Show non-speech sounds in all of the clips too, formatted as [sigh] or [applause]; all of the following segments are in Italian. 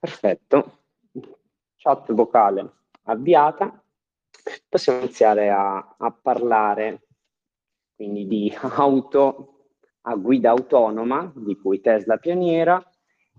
Perfetto. Chat vocale avviata. Possiamo iniziare a, a parlare quindi di auto a guida autonoma, di cui Tesla pioniera,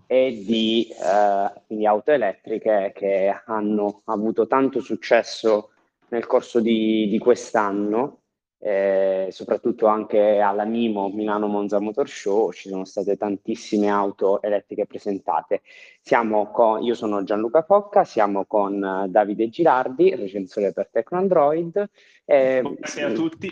e di eh, auto elettriche che hanno avuto tanto successo nel corso di, di quest'anno eh, soprattutto anche alla Mimo Milano Monza Motor Show ci sono state tantissime auto elettriche presentate. Siamo con, io sono Gianluca Focca, siamo con uh, Davide Girardi, recensore per Tecno Android. Eh, Buonasera a tutti.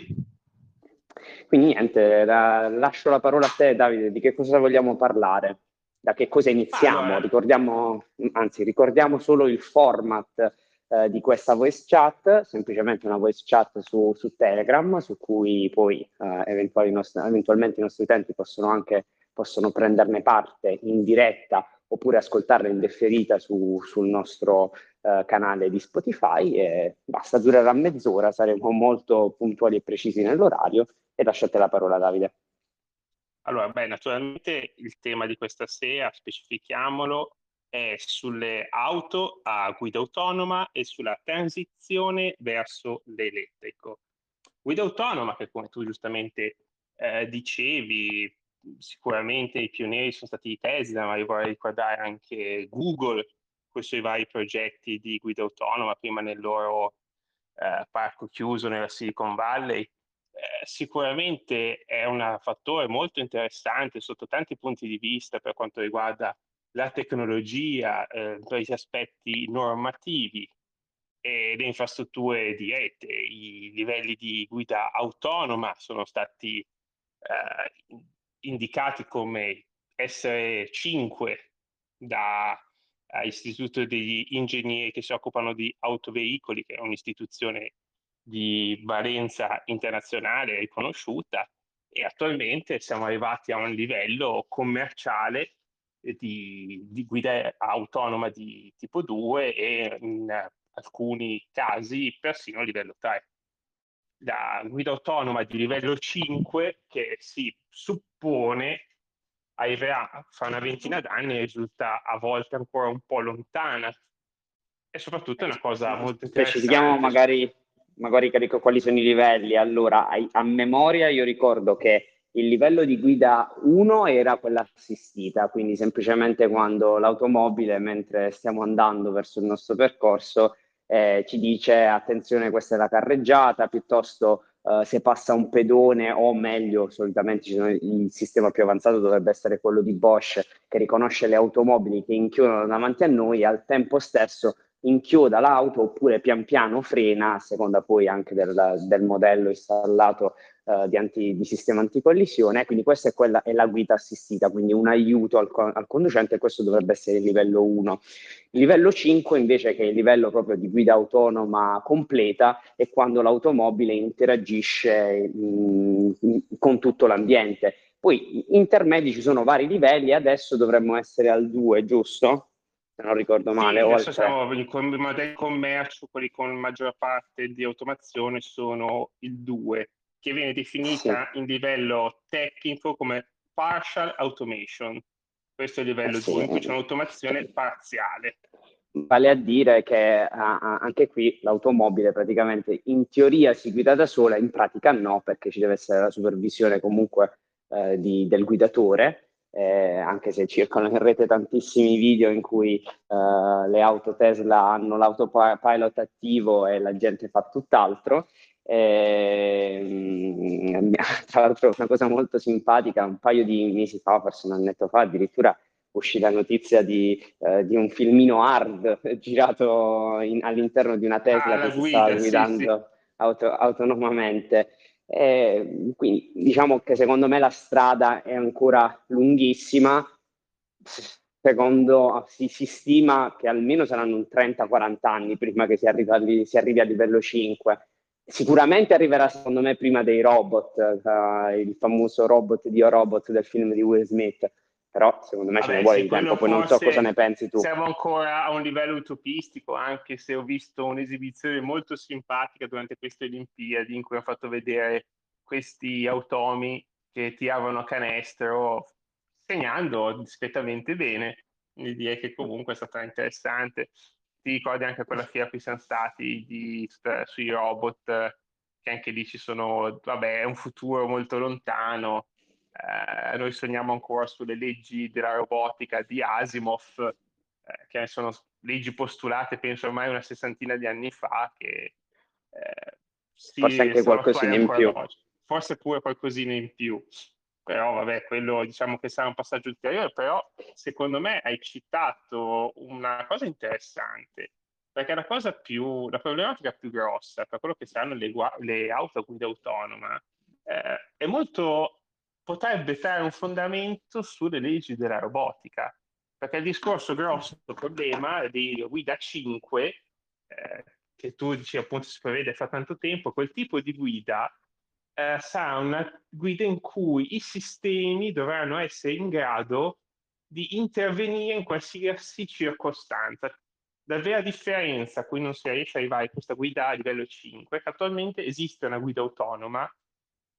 Quindi niente, la, lascio la parola a te Davide, di che cosa vogliamo parlare? Da che cosa iniziamo? Allora. Ricordiamo, anzi, ricordiamo solo il format eh, di questa voice chat, semplicemente una voice chat su, su Telegram, su cui poi eh, nostri, eventualmente i nostri utenti possono anche possono prenderne parte in diretta oppure ascoltarla in differita su, sul nostro eh, canale di Spotify. E basta, durerà mezz'ora, saremo molto puntuali e precisi nell'orario e lasciate la parola Davide. Allora, beh, naturalmente il tema di questa sera, specifichiamolo, è sulle auto a guida autonoma e sulla transizione verso l'elettrico. Guida autonoma che come tu giustamente eh, dicevi, sicuramente i pionieri sono stati Tesla, ma io vorrei ricordare anche Google con i suoi vari progetti di guida autonoma, prima nel loro eh, parco chiuso nella Silicon Valley. Eh, sicuramente è un fattore molto interessante sotto tanti punti di vista per quanto riguarda la tecnologia, eh, per gli aspetti normativi e le infrastrutture dirette, i livelli di guida autonoma sono stati eh, indicati come essere 5 dall'Istituto degli Ingegneri che si occupano di autoveicoli, che è un'istituzione di valenza internazionale riconosciuta, e attualmente siamo arrivati a un livello commerciale di, di guida autonoma di tipo 2 e in alcuni casi persino a livello 3. La guida autonoma di livello 5 che si suppone arriverà fra una ventina d'anni risulta a volte ancora un po' lontana e soprattutto è una cosa molto interessante. Specifichiamo magari, magari quali sono i livelli. Allora, a, a memoria io ricordo che il livello di guida 1 era quella assistita, quindi semplicemente quando l'automobile, mentre stiamo andando verso il nostro percorso, eh, ci dice attenzione questa è la carreggiata, piuttosto eh, se passa un pedone o meglio, solitamente il sistema più avanzato dovrebbe essere quello di Bosch che riconosce le automobili che inchiodano davanti a noi e al tempo stesso inchioda l'auto oppure pian piano frena, a seconda poi anche del, del modello installato uh, di, anti, di, sistema anticollisione. Quindi questa è, quella, è la guida assistita, quindi un aiuto al, al conducente, questo dovrebbe essere il livello 1. Il livello 5 invece, che è il livello proprio di guida autonoma completa, è quando l'automobile interagisce mh, con tutto l'ambiente. Poi intermedi ci sono vari livelli, adesso dovremmo essere al 2, giusto? Se non ricordo male. Sì, adesso siamo in modelli commercio, quelli con maggior parte di automazione sono il 2, che viene definita sì. in livello tecnico come partial automation. Questo è il livello 2, sì. in cui c'è un'automazione parziale. Vale a dire che uh, anche qui l'automobile praticamente in teoria si guida da sola, in pratica no, perché ci deve essere la supervisione comunque uh, di, del guidatore eh, anche se circolano in rete tantissimi video in cui eh, le auto Tesla hanno l'autopilot attivo e la gente fa tutt'altro. Eh, tra l'altro una cosa molto simpatica, un paio di mesi fa, forse un annetto fa, addirittura uscì la notizia di, eh, di un filmino hard [laughs] girato in, all'interno di una Tesla ah, che si stava guidando sì, sì. Auto, autonomamente. Eh, quindi diciamo che secondo me la strada è ancora lunghissima, secondo si, si stima che almeno saranno 30-40 anni prima che si arrivi, si arrivi, a livello 5. Sicuramente arriverà secondo me prima dei robot, uh, il famoso robot di Robot del film di Will Smith, però secondo me Vabbè, ce ne vuole di tempo, poi non so cosa ne pensi tu. Siamo ancora a un livello utopistico, anche se ho visto un'esibizione molto simpatica durante queste Olimpiadi in cui ho fatto vedere questi automi che tiravano a canestro segnando discretamente bene. quindi direi che comunque è stata interessante. Ti ricordi anche quella fiera qui siamo stati di, sui robot, che anche lì ci sono, vabbè, è un futuro molto lontano. Eh, noi sogniamo ancora sulle leggi della robotica di Asimov, eh, che sono leggi postulate, penso ormai una sessantina di anni fa, che eh, si, forse anche qualcosina in più. Oggi. Forse pure qualcosina in più però vabbè, quello diciamo che sarà un passaggio ulteriore, però secondo me hai citato una cosa interessante, perché la cosa più, la problematica più grossa per quello che saranno le, le auto a guida autonoma eh, è molto, potrebbe dare un fondamento sulle leggi della robotica, perché il discorso grosso, problema di guida 5, eh, che tu dici appunto si prevede fra tanto tempo, quel tipo di guida eh, sarà una guida in cui i sistemi dovranno essere in grado di intervenire in qualsiasi circostanza. La vera differenza a cui non si riesce ad arrivare questa guida a livello 5 è che attualmente esiste una guida autonoma,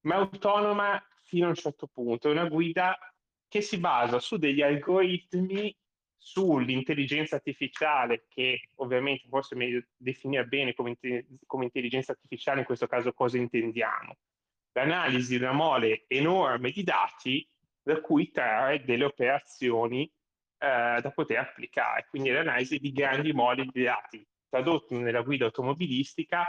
ma autonoma fino a un certo punto, è una guida che si basa su degli algoritmi sull'intelligenza artificiale, che ovviamente forse è meglio definire bene come, come, intelligenza artificiale, in questo caso cosa intendiamo. L'analisi di una mole enorme di dati da cui trarre delle operazioni eh, da poter applicare, quindi l'analisi di grandi mole di dati, tradotto nella guida automobilistica,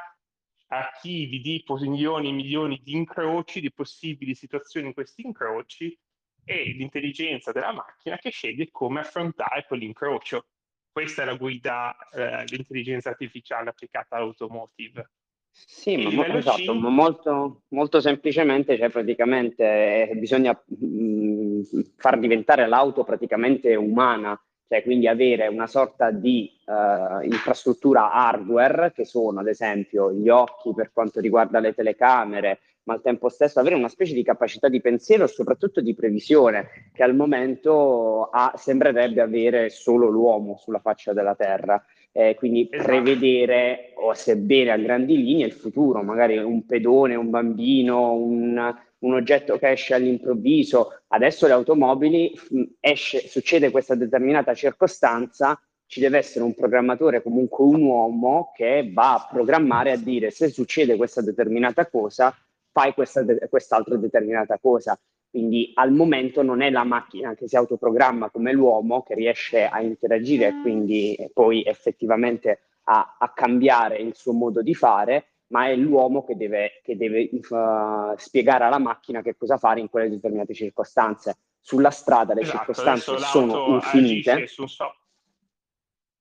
archivi di milioni e milioni di incroci, di possibili situazioni in questi incroci e l'intelligenza della macchina che sceglie come affrontare quell'incrocio. Questa è la guida, eh, l'intelligenza artificiale applicata all'automotive. Sì, ma mo- esatto, ma molto, molto semplicemente, cioè praticamente eh, bisogna mh, mm, far diventare l'auto praticamente umana, cioè quindi avere una sorta di uh, infrastruttura hardware che sono ad esempio gli occhi per quanto riguarda le telecamere, ma al tempo stesso avere una specie di capacità di pensiero e soprattutto di previsione che al momento ha, sembrerebbe avere solo l'uomo sulla faccia della Terra eh, quindi esatto. prevedere, o sebbene a grandi linee, il futuro, magari un pedone, un bambino, un, un oggetto che esce all'improvviso. Adesso le automobili, esce, succede questa determinata circostanza, ci deve essere un programmatore, comunque un uomo, che va a programmare a dire se succede questa determinata cosa, fai questa de- quest'altra determinata cosa. Quindi al momento non è la macchina che si autoprogramma come l'uomo che riesce a interagire e quindi poi effettivamente a, a, cambiare il suo modo di fare, ma è l'uomo che deve, che deve uh, spiegare alla macchina che cosa fare in quelle determinate circostanze. Sulla strada le esatto, circostanze sono infinite. So-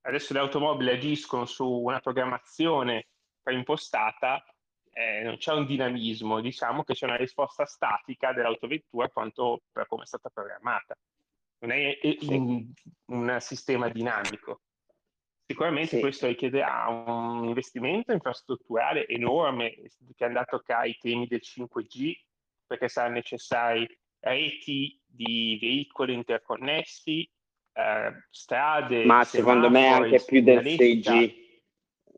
adesso le automobili agiscono su una programmazione preimpostata eh, non c'è un dinamismo, diciamo che c'è una risposta statica dell'autovettura quanto per come è stata programmata. Non è un, un sistema dinamico. Sicuramente sì. questo richiederà un investimento infrastrutturale enorme che è andato a toccare i temi del 5G, perché saranno necessari reti di veicoli interconnessi, eh, strade. Ma secondo me anche più del 6G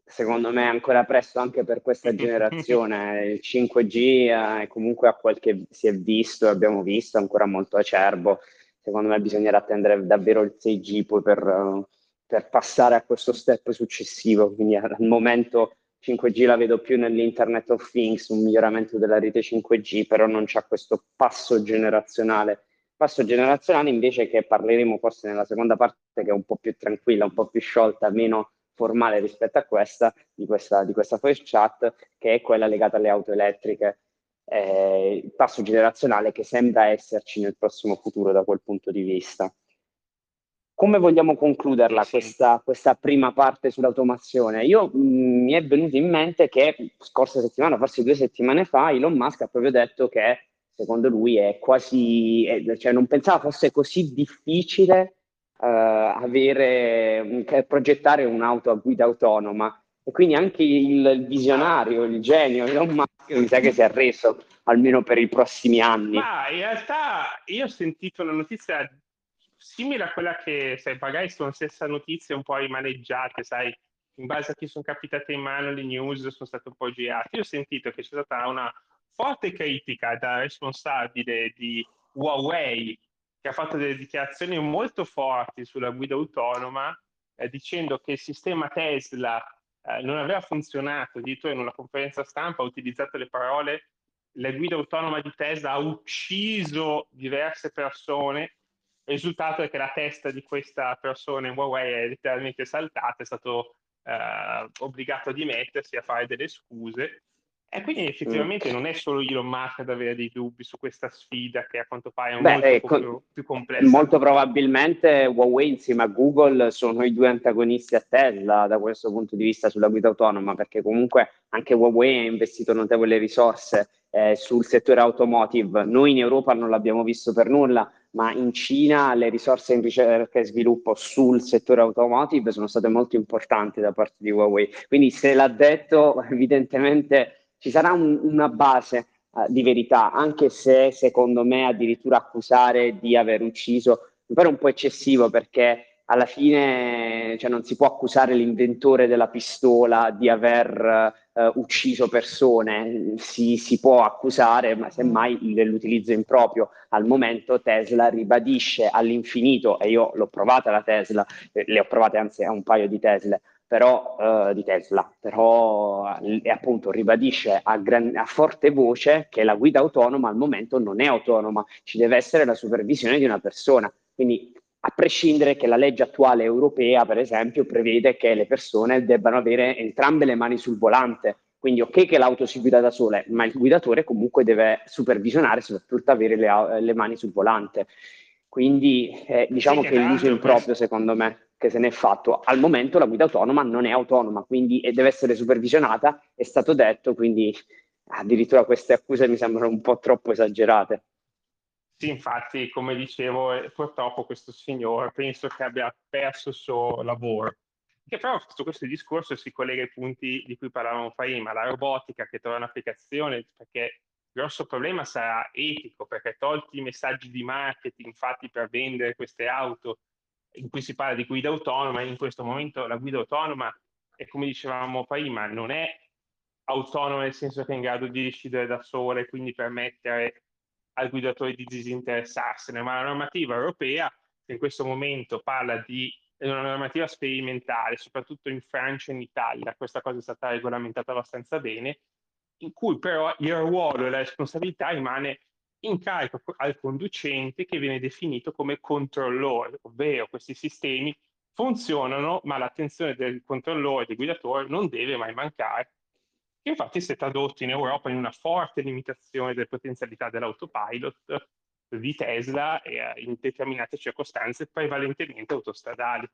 secondo me è ancora presto anche per questa [laughs] generazione. Il 5G eh, comunque a quel che si è visto, abbiamo visto, è ancora molto acerbo. Secondo me bisognerà attendere davvero il 6G poi per, uh, per passare a questo step successivo. Quindi al momento 5G la vedo più nell'Internet of Things, un miglioramento della rete 5G, però non c'è questo passo generazionale. Passo generazionale invece che parleremo forse nella seconda parte che è un po' più tranquilla, un po' più sciolta, meno formale rispetto a questa, di questa, di questa voice chat, che è quella legata alle auto elettriche. Eh, il passo generazionale che sembra esserci nel prossimo futuro da quel punto di vista. Come vogliamo concluderla questa, questa prima parte sull'automazione? Io mh, mm, mi è venuto in mente che scorsa settimana, forse due settimane fa, Elon Musk ha proprio detto che secondo lui è quasi, è, cioè non pensava fosse così difficile uh, avere, progettare un'auto a guida autonoma. E quindi anche il visionario, il genio Elon Musk mi sa che si è arreso, almeno per i prossimi anni. Ma in realtà io ho sentito una notizia simile a quella che, sai, magari sono stessa notizia un po' rimaneggiate, sai, in base a chi sono capitate in mano le news sono state un po' girate. Io ho sentito che c'è stata una forte critica da responsabile di Huawei che ha fatto delle dichiarazioni molto forti sulla guida autonoma, eh, dicendo che il sistema Tesla eh, non aveva funzionato, addirittura in una conferenza stampa ha utilizzato le parole la guida autonoma di Tesla ha ucciso diverse persone, il risultato è che la testa di questa persona in Huawei è letteralmente saltata, è stato eh, obbligato a dimettersi, a fare delle scuse e quindi effettivamente mm. non è solo Elon Musk ad avere dei dubbi su questa sfida che a quanto pare è Beh, molto ecco, più, più, complessa. Molto probabilmente Huawei insieme a Google sono i due antagonisti a Tesla da questo punto di vista sulla guida autonoma, perché comunque anche Huawei ha investito notevoli risorse eh, sul settore automotive. Noi in Europa non l'abbiamo visto per nulla, ma in Cina le risorse in ricerca e sviluppo sul settore automotive sono state molto importanti da parte di Huawei. Quindi se l'ha detto, evidentemente ci sarà un, una base uh, di verità, anche se secondo me addirittura accusare di aver ucciso mi pare un po' eccessivo perché alla fine cioè, non si può accusare l'inventore della pistola di aver uh, ucciso persone, si, si, può accusare, ma semmai dell'utilizzo improprio. Al momento Tesla ribadisce all'infinito, e io l'ho provata la Tesla, eh, le ho provate anzi a un paio di Tesla, però, uh, di Tesla, però e appunto ribadisce a, gran, a, forte voce che la guida autonoma al momento non è autonoma, ci deve essere la supervisione di una persona. Quindi a prescindere che la legge attuale europea, per esempio, prevede che le persone debbano avere entrambe le mani sul volante. Quindi ok che l'auto si guida da sola, ma il guidatore comunque deve supervisionare, soprattutto avere le, le mani sul volante. Quindi eh, diciamo sì, che l'uso improprio, secondo me che se ne è fatto. Al momento la guida autonoma non è autonoma, quindi deve essere supervisionata, è stato detto, quindi addirittura queste accuse mi sembrano un po' troppo esagerate. Sì, infatti, come dicevo, eh, purtroppo questo signore penso che abbia perso il suo lavoro. Che però su questo discorso si collega ai punti di cui parlavamo prima, la robotica che trova un'applicazione, perché il grosso problema sarà etico, perché tolti i messaggi di marketing fatti per vendere queste auto in cui si parla di guida autonoma, in questo momento la guida autonoma, è come dicevamo prima, non è autonoma nel senso che è in grado di decidere da sola e quindi permettere al guidatore di disinteressarsene, ma la normativa europea, che in questo momento parla di una normativa sperimentale, soprattutto in Francia e in Italia, questa cosa è stata regolamentata abbastanza bene, in cui però il ruolo e la responsabilità rimane in carico al conducente che viene definito come controllore, ovvero questi sistemi funzionano, ma l'attenzione del controllore, del guidatore, non deve mai mancare. Che infatti si è tradotto in Europa in una forte limitazione delle potenzialità dell'autopilot di Tesla eh, in determinate circostanze prevalentemente autostradali.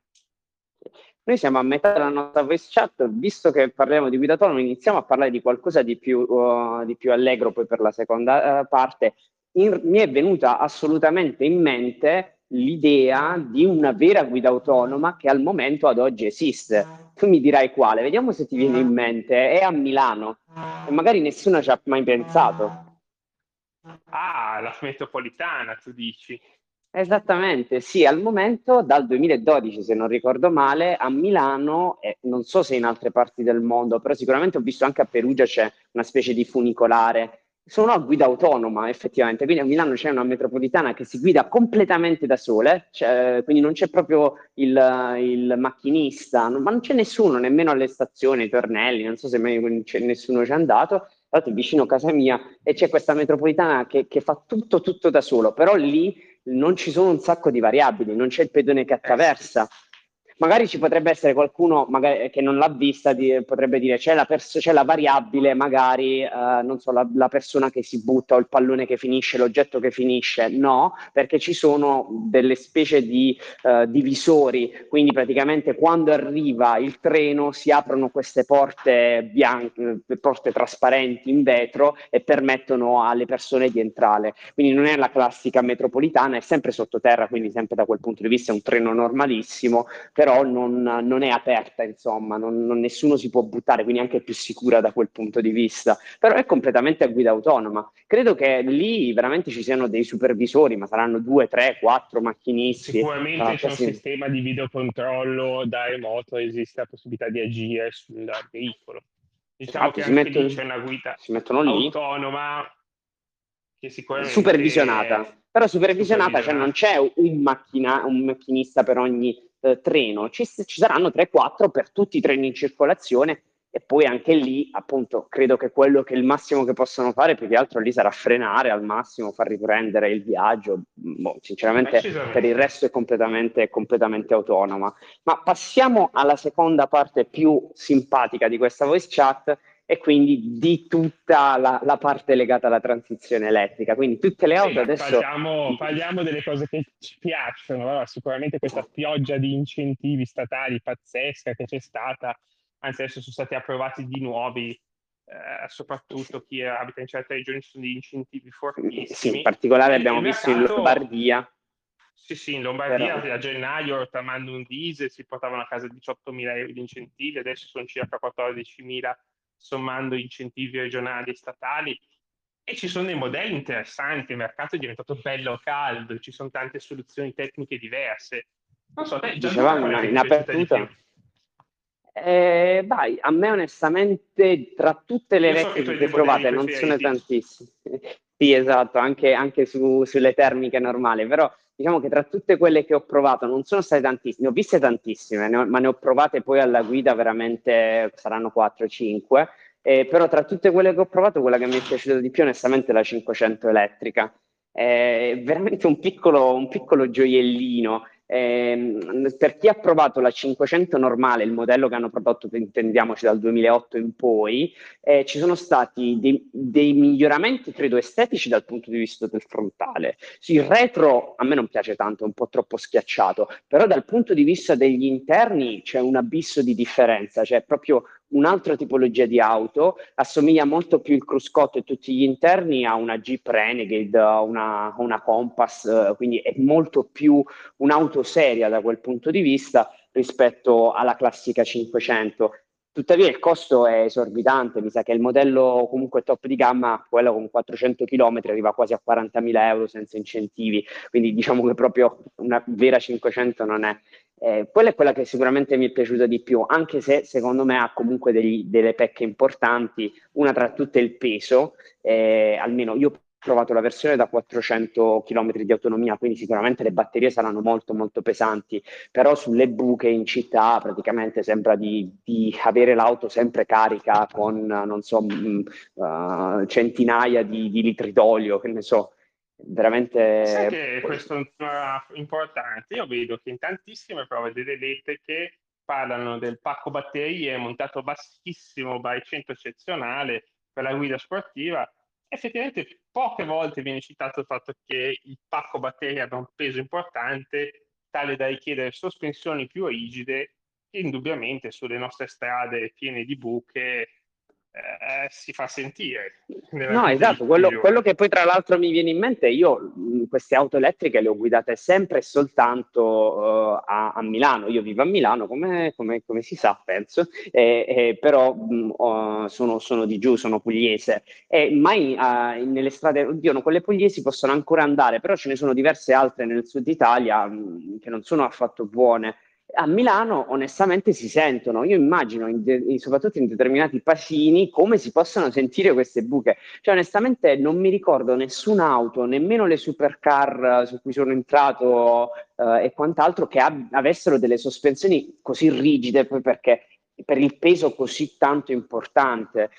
Noi siamo a metà della nostra voice chat, visto che parliamo di guida autonoma, iniziamo a parlare di qualcosa di più, uh, di più allegro poi per la seconda uh, parte, in, mi è venuta assolutamente in mente l'idea di una vera guida autonoma che al momento ad oggi esiste. Tu mi dirai quale, vediamo se ti viene in mente, è a Milano e magari nessuno ci ha mai pensato. Ah, la metropolitana, tu dici? Esattamente, sì, al momento dal 2012, se non ricordo male, a Milano, e non so se in altre parti del mondo, però sicuramente ho visto anche a Perugia c'è una specie di funicolare sono a guida autonoma effettivamente, quindi a Milano c'è una metropolitana che si guida completamente da sole, cioè, quindi non c'è proprio il, il macchinista, non, ma non c'è nessuno, nemmeno alle stazioni, ai tornelli, non so se mai nessuno ci è andato, è vicino a casa mia e c'è questa metropolitana che, che fa tutto tutto da solo, però lì non ci sono un sacco di variabili, non c'è il pedone che attraversa, magari ci potrebbe essere qualcuno magari, che non l'ha vista, di, potrebbe dire c'è la, pers- c'è la variabile, magari, eh, non so, la, la, persona che si butta o il pallone che finisce, l'oggetto che finisce. No, perché ci sono delle specie di uh, divisori, quindi praticamente quando arriva il treno si aprono queste porte bianche, porte trasparenti in vetro e permettono alle persone di entrare. Quindi non è la classica metropolitana, è sempre sottoterra, quindi sempre da quel punto di vista è un treno normalissimo, però però non, non è aperta, insomma, non, non, nessuno si può buttare, quindi anche più sicura da quel punto di vista, però è completamente a guida autonoma. Credo che lì veramente ci siano dei supervisori, ma saranno due, tre, quattro macchinisti. Sicuramente ah, c'è un sistema di videocontrollo da remoto, esiste la possibilità di agire sul veicolo. Diciamo esatto, che anche mettono, c'è una guida autonoma supervisionata. Però supervisionata, cioè non c'è un, macchina, un macchinista per ogni eh, treno, ci, ci saranno 3-4 per tutti i treni in circolazione e poi anche lì, appunto, credo che quello che è il massimo che possono fare, più che altro lì sarà frenare al massimo, far riprendere il viaggio. Boh, sinceramente, per il resto è completamente, completamente autonoma. Ma passiamo alla seconda parte più simpatica di questa voice chat e quindi di tutta la, la, parte legata alla transizione elettrica. Quindi tutte le auto sì, adesso... Parliamo, parliamo, delle cose che ci piacciono, allora, sicuramente questa pioggia di incentivi statali pazzesca che c'è stata anzi adesso sono stati approvati di nuovi, eh, soprattutto chi abita in certe regioni sono degli incentivi fortissimi. Sì, in particolare abbiamo visto mercato, in Lombardia. Sì, sì, in Lombardia Però... a gennaio rottamando un diesel si portavano a casa 18.000 euro di incentivi, adesso sono circa 14.000 sommando incentivi regionali e statali. E ci sono dei modelli interessanti, il mercato è diventato bello caldo, ci sono tante soluzioni tecniche diverse. Non so, te Dicevamo in, in apertura, eh, vai, a me onestamente tra tutte le elettriche che provate non sono tantissime. [laughs] sì, esatto, anche, anche su, sulle termiche normali, però diciamo che tra tutte quelle che ho provato non sono state tantissime, ne ho viste tantissime, ne ho, ma ne ho provate poi alla guida veramente, saranno 4-5, eh, però tra tutte quelle che ho provato quella che mi è piaciuta di più onestamente è la 500 elettrica. È veramente un piccolo, un piccolo gioiellino eh, per chi ha provato la 500 normale, il modello che hanno prodotto, intendiamoci, dal 2008 in poi, eh, ci sono stati dei, dei, miglioramenti, credo, estetici dal punto di vista del frontale. Il retro a me non piace tanto, è un po' troppo schiacciato, però dal punto di vista degli interni c'è un abisso di differenza, cioè proprio un'altra tipologia di auto, assomiglia molto più il cruscotto e tutti gli interni a una Jeep Renegade, a una, una Compass, eh, quindi è molto più un'auto seria da quel punto di vista rispetto alla classica 500. Tuttavia il costo è esorbitante, mi sa che il modello comunque top di gamma, quello con 400 km, arriva quasi a 40.000 euro senza incentivi, quindi diciamo che proprio una vera 500 non è. Eh, quella è quella che sicuramente mi è piaciuta di più, anche se secondo me ha comunque degli, delle pecche importanti, una tra tutte il peso, eh, almeno io ho provato la versione da 400 km di autonomia, quindi sicuramente le batterie saranno molto molto pesanti, però sulle buche in città praticamente sembra di, di avere l'auto sempre carica con, non so, mh, uh, centinaia di, di litri d'olio, che ne so, veramente... Sai che questo è un tema importante. Io vedo che in tantissime prove delle elettriche parlano del pacco batterie montato bassissimo, baricentro eccezionale per la guida sportiva. Effettivamente poche volte viene citato il fatto che il pacco batterie abbia un peso importante, tale da richiedere sospensioni più rigide indubbiamente sulle nostre strade piene di buche eh, si fa sentire. No, esatto, quello, quello, che poi tra l'altro mi viene in mente, io mh, queste auto elettriche le ho guidate sempre e soltanto uh, a, a, Milano, io vivo a Milano come, come, come si sa penso, eh, eh, però mh, uh, sono, sono, di giù, sono pugliese. E mai uh, nelle strade, oddio, no, quelle pugliesi possono ancora andare, però ce ne sono diverse altre nel sud Italia mh, che non sono affatto buone a Milano onestamente si sentono, io immagino in de- soprattutto in determinati pasini come si possano sentire queste buche, cioè onestamente non mi ricordo nessuna auto, nemmeno le supercar su cui sono entrato eh, e quant'altro che ab- avessero delle sospensioni così rigide poi perché per il peso così tanto importante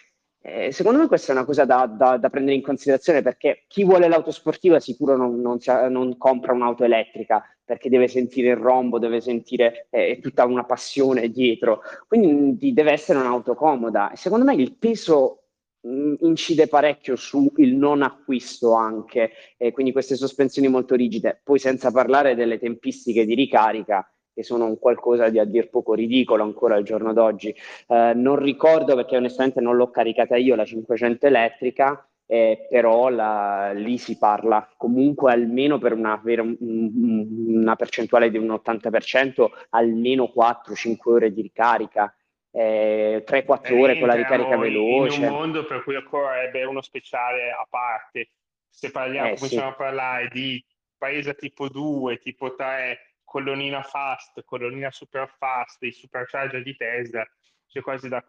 eh, secondo me questa è una cosa da, da, da, prendere in considerazione perché chi vuole l'auto sportiva sicuro non, non, non, compra un'auto elettrica perché deve sentire il rombo, deve sentire eh, tutta una passione dietro, quindi deve essere un'auto comoda. Secondo me il peso mh, mm, incide parecchio sul non acquisto anche, eh, quindi queste sospensioni molto rigide, poi senza parlare delle tempistiche di ricarica che sono un qualcosa di a dir poco ridicolo ancora al giorno d'oggi. Eh, non ricordo perché onestamente non l'ho caricata io la 500 elettrica, eh, però la, lì si parla comunque almeno per una, una percentuale di un 80%, almeno 4-5 ore di ricarica. Eh, 3-4 ore con la ricarica veloce. In un mondo per cui occorrerebbe uno speciale a parte. Se parliamo, eh, cominciamo sì. a parlare di paese tipo 2, tipo 3, colonnina fast, colonnina super fast, i supercharger di Tesla, c'è quasi da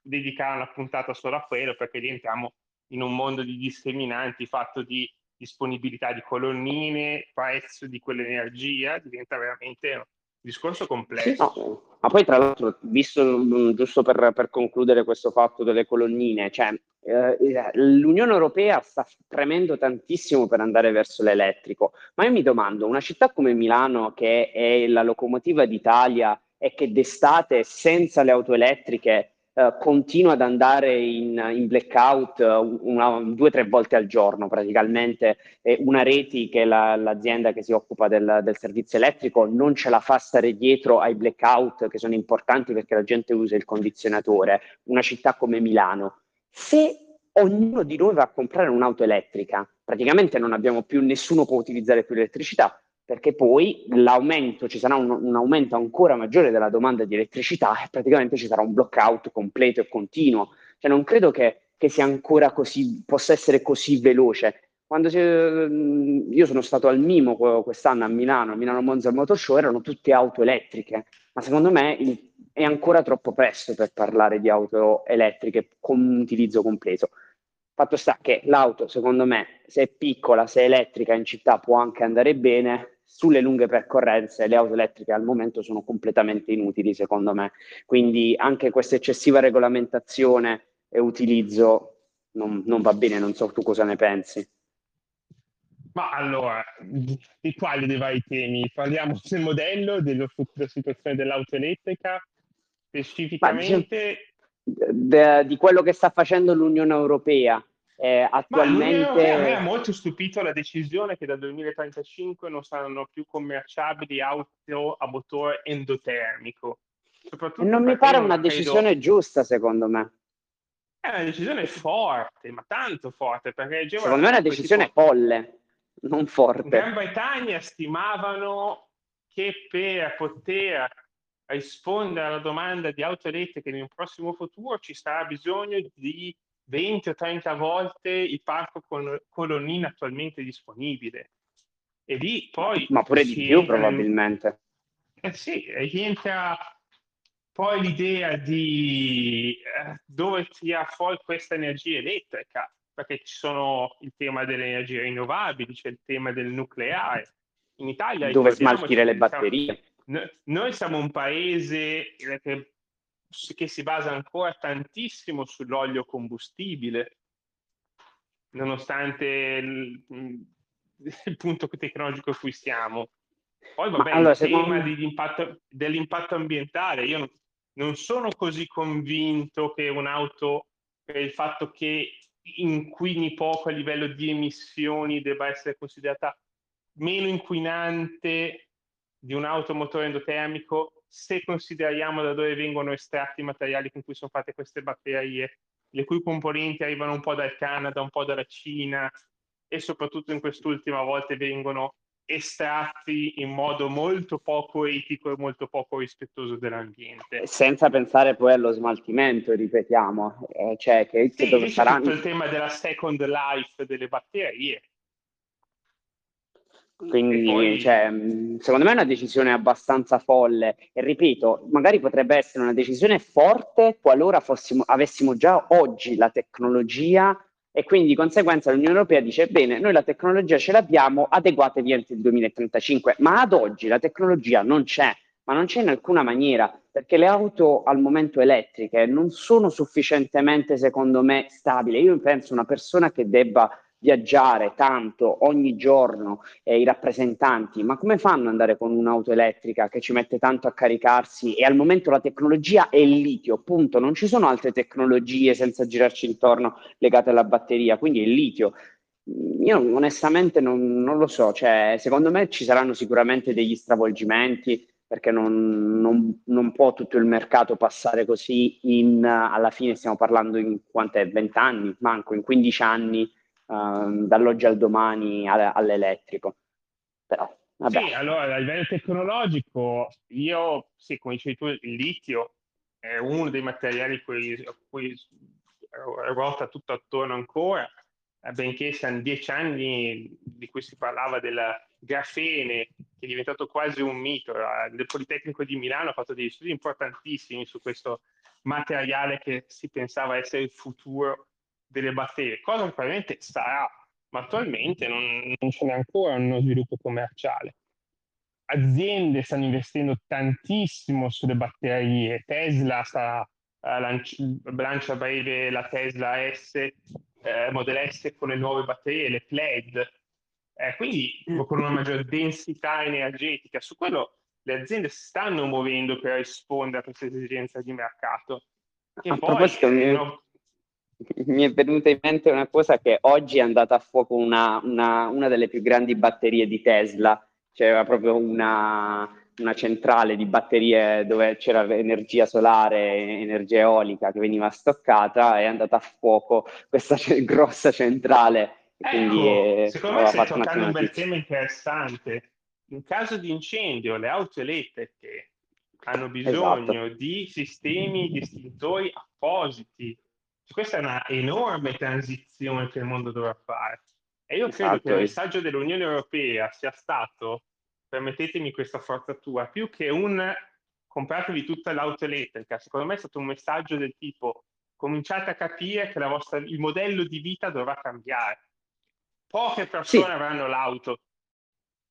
dedicare una puntata solo a quello perché diventiamo in un mondo di discriminanti fatto di disponibilità di colonnine, prezzo di quell'energia, diventa veramente discorso complesso. Sì, no. Ma poi tra l'altro, visto mm, giusto per, per concludere questo fatto delle colonnine, cioè, eh, l'Unione Europea sta premendo tantissimo per andare verso l'elettrico, ma io mi domando, una città come Milano, che è la locomotiva d'Italia e che d'estate senza le auto elettriche eh, continua ad andare in, in blackout una, due o tre volte al giorno praticamente. E una Reti, che è la, l'azienda che si occupa del, del, servizio elettrico, non ce la fa stare dietro ai blackout che sono importanti perché la gente usa il condizionatore. Una città come Milano. Se ognuno di noi va a comprare un'auto elettrica, praticamente non abbiamo più, nessuno può utilizzare più l'elettricità, perché poi l'aumento, ci sarà un, un, aumento ancora maggiore della domanda di elettricità e praticamente ci sarà un blockout completo e continuo. Cioè non credo che, che sia ancora così, possa essere così veloce. Quando si, io sono stato al Mimo quest'anno a Milano, a Milano Monza Motor Show, erano tutte auto elettriche, ma secondo me il, è ancora troppo presto per parlare di auto elettriche con utilizzo completo. Fatto sta che l'auto, secondo me, se è piccola, se è elettrica in città può anche andare bene, sulle lunghe percorrenze le auto elettriche al momento sono completamente inutili secondo me, quindi anche questa eccessiva regolamentazione e utilizzo non, non va bene, non so tu cosa ne pensi. Ma allora, di quali dei vari temi? Parliamo [laughs] del modello, della situazione dell'auto elettrica, specificamente... Ma, di quello che sta facendo l'Unione Europea, eh, attualmente... a me ha molto stupito la decisione che dal 2035 non saranno più commerciabili auto a motore endotermico. non mi pare una credo... decisione giusta, secondo me. È una decisione forte, ma tanto forte. Perché secondo me è una decisione tipo... folle, non forte. In Gran Bretagna stimavano che per poter rispondere alla domanda di auto elettriche in un prossimo futuro ci sarà bisogno di 20 o 30 volte il parco col- colonnine attualmente disponibile. E lì poi... Ma pure di più probabilmente. Eh sì, rientra poi l'idea di eh, dove tirare fuori questa energia elettrica, perché ci sono il tema delle energie rinnovabili, c'è il tema del nucleare. In Italia... Dove smaltire le batterie. Siamo, noi siamo un paese che che si basa ancora tantissimo sull'olio combustibile, nonostante il, il punto tecnologico a cui siamo. Poi vabbè, allora, il tema secondo... dell'impatto ambientale, io non, non sono così convinto che un'auto, per il fatto che inquini poco a livello di emissioni, debba essere considerata meno inquinante di un automotore endotermico se consideriamo da dove vengono estratti i materiali con cui sono fatte queste batterie, le cui componenti arrivano un po' dal Canada, un po' dalla Cina e soprattutto in quest'ultima volta vengono estratti in modo molto poco etico e molto poco rispettoso dell'ambiente. Senza pensare poi allo smaltimento, ripetiamo, eh, cioè che, sì, dove saranno... il tema della second life delle batterie, quindi, poi... cioè, secondo me è una decisione abbastanza folle e ripeto, magari potrebbe essere una decisione forte qualora fossimo, avessimo già oggi la tecnologia e quindi di conseguenza l'Unione Europea dice bene, noi la tecnologia ce l'abbiamo, adeguatevi entro il 2035, ma ad oggi la tecnologia non c'è, ma non c'è in alcuna maniera, perché le auto al momento elettriche non sono sufficientemente, secondo me, stabili. Io penso una persona che debba viaggiare tanto ogni giorno eh, i rappresentanti, ma come fanno ad andare con un'auto elettrica che ci mette tanto a caricarsi? E al momento la tecnologia è il litio, punto, non ci sono altre tecnologie senza girarci intorno legate alla batteria, quindi è il litio. Io onestamente non, non lo so, cioè, secondo me ci saranno sicuramente degli stravolgimenti perché non, non, non può tutto il mercato passare così in, alla fine stiamo parlando in quant'è, 20 anni, manco in 15 anni uh, dall'oggi al domani all'elettrico. Però, vabbè. Sì, allora a livello tecnologico, io, sì, come dicevi tu, il litio è uno dei materiali cui, a cui ruota tutto attorno ancora, eh, benché siano dieci anni di cui si parlava della grafene, che è diventato quasi un mito. Il Politecnico di Milano ha fatto degli studi importantissimi su questo materiale che si pensava essere il futuro delle batterie, cosa che probabilmente sarà, ma attualmente non, non ce n'è ancora uno sviluppo commerciale. Aziende stanno investendo tantissimo sulle batterie, Tesla sta, lanci- lancia a breve la Tesla S, eh, Model S con le nuove batterie, le PLED, eh, quindi con una maggiore densità energetica. Su quello le aziende stanno muovendo per rispondere a questa esigenza di mercato. Che a poi, proposito, no... [laughs] mi, è venuta in mente una cosa che oggi è andata a fuoco una, una, una delle più grandi batterie di Tesla, c'era proprio una, una centrale di batterie dove c'era energia solare, energia eolica che veniva stoccata, è andata a fuoco questa c- grossa centrale. Ecco, quindi è, secondo me stai toccando un bel tema interessante. In caso di incendio, le auto elettriche hanno bisogno esatto. di sistemi distintori appositi. Questa è una enorme transizione che il mondo dovrà fare. E io credo esatto. che il messaggio dell'Unione Europea sia stato, permettetemi questa forzatura, più che un compratevi tutta l'auto elettrica, secondo me è stato un messaggio del tipo cominciate a capire che vostra, il modello di vita dovrà cambiare. Poche persone sì. avranno l'auto.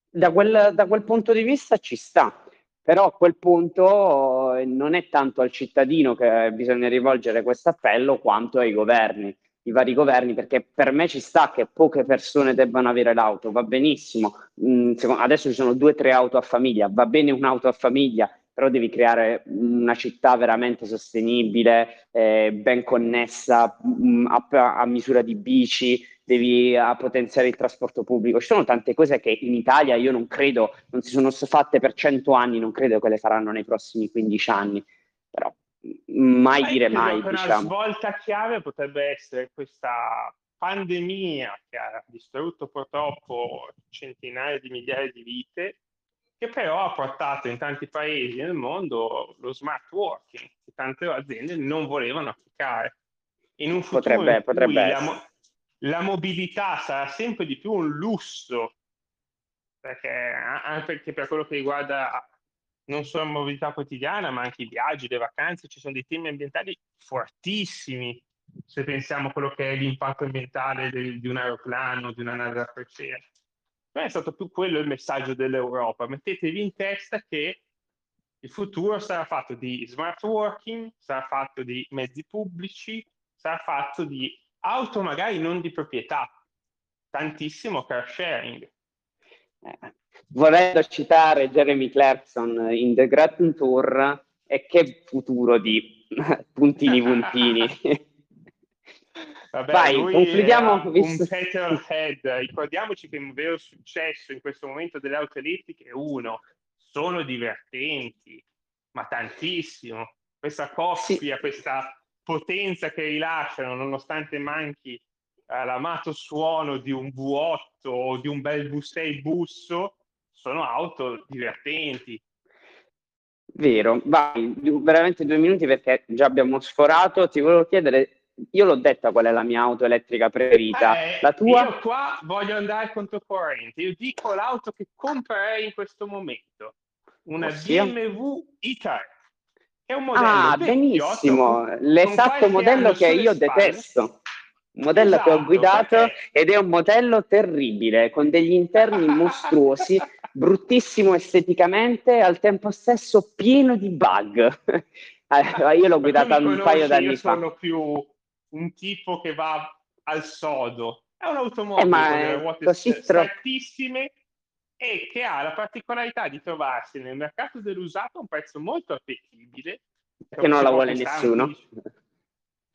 Da quel, da quel punto di vista ci sta, però a quel punto eh, non è tanto al cittadino che bisogna rivolgere questo appello quanto ai governi, i vari governi, perché per me ci sta che poche persone debbano avere l'auto, va benissimo. Mm, adesso ci sono due o tre auto a famiglia, va bene un'auto a famiglia, però devi creare una città veramente sostenibile, eh, ben connessa, mm, a, a, misura di bici, devi potenziare il trasporto pubblico. Ci sono tante cose che in Italia io non credo, non si sono fatte per cento anni, non credo che le faranno nei prossimi 15 anni, però mai Ma dire mai. Una diciamo. svolta chiave potrebbe essere questa pandemia che ha distrutto purtroppo centinaia di migliaia di vite, che però ha portato in tanti paesi nel mondo lo smart working, che tante aziende non volevano applicare. In un futuro potrebbe, in potrebbe la, la mobilità sarà sempre di più un lusso, perché anche perché per quello che riguarda non solo la mobilità quotidiana, ma anche i viaggi, le vacanze, ci sono dei temi ambientali fortissimi, se pensiamo a quello che è l'impatto ambientale di, di un aeroplano, di una nave da crociera. Me è stato più quello il messaggio dell'Europa. Mettetevi in testa che il futuro sarà fatto di smart working, sarà fatto di mezzi pubblici, sarà fatto di auto magari non di proprietà, tantissimo car sharing. Eh, volendo citare Jeremy Clarkson in The Grand Tour, e che futuro di [laughs] puntini puntini. [laughs] Vabbè, Vai, concludiamo. Visto... Un petrolhead. Ricordiamoci che un vero successo in questo momento delle auto elettriche è uno, sono divertenti, ma tantissimo. Questa coppia, sì. questa potenza che rilasciano nonostante manchi eh, l'amato suono di un V8 o di un bel V6 busso, sono auto divertenti. Vero, vai, veramente due minuti perché già abbiamo sforato. Ti volevo chiedere, io l'ho detta qual è la mia auto elettrica preferita. Eh, la tua? Io qua voglio andare controcorrente. Io dico l'auto che comprerei in questo momento. Una Ossia? BMW e-Type. È un modello ah, benissimo, l'esatto modello che io spalle. detesto. Un modello esatto, che ho esatto, guidato perché... ed è un modello terribile, con degli interni [laughs] mostruosi, bruttissimo esteticamente al tempo stesso pieno di bug. [laughs] io l'ho guidata un paio d'anni fa. Io sono più un tipo che va al sodo. È un'automobile eh, ma con così strettissime e che ha la particolarità di trovarsi nel mercato dell'usato a un prezzo molto appetibile. Che non la vuole nessuno.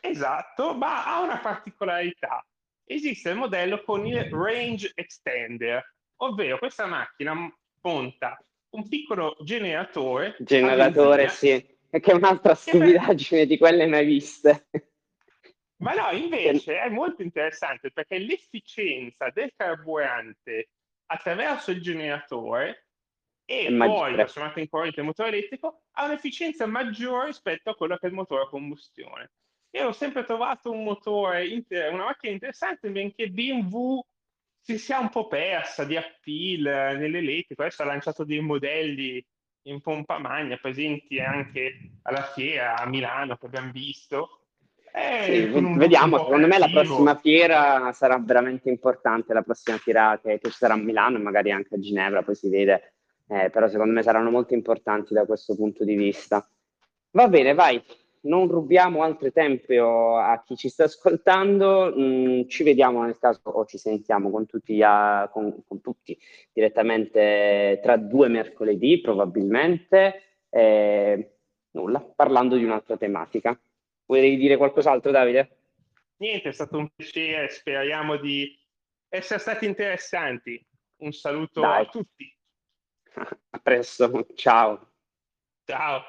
Esatto, ma ha una particolarità. Esiste il modello con il range extender, ovvero questa macchina monta un piccolo generatore. Generatore, sì, che è un'altra stupidaggine di quelle mai viste. Ma no, invece è molto interessante perché l'efficienza del carburante attraverso il generatore e è poi trasformato in corrente il motore elettrico ha un'efficienza maggiore rispetto a quello che è il motore a combustione. Io ho sempre trovato un motore, una macchina interessante, benché BMW si sia un po' persa di appeal nell'elettrico. Adesso ha lanciato dei modelli in pompa magna presenti anche alla fiera a Milano che abbiamo visto. Eh, sì, vediamo, secondo me la prossima fiera sarà veramente importante, la prossima fiera che, che ci sarà a Milano e magari anche a Ginevra, poi si vede, eh, però secondo me saranno molto importanti da questo punto di vista. Va bene, vai, non rubiamo altro tempo a chi ci sta ascoltando, mm, ci vediamo nel caso o ci sentiamo con tutti, a, con, con tutti direttamente tra due mercoledì probabilmente, eh, nulla, parlando di un'altra tematica. Vuoi dire qualcos'altro Davide? Niente, è stato un piacere, speriamo di essere stati interessanti. Un saluto Dai. a tutti. A presto, ciao. Ciao.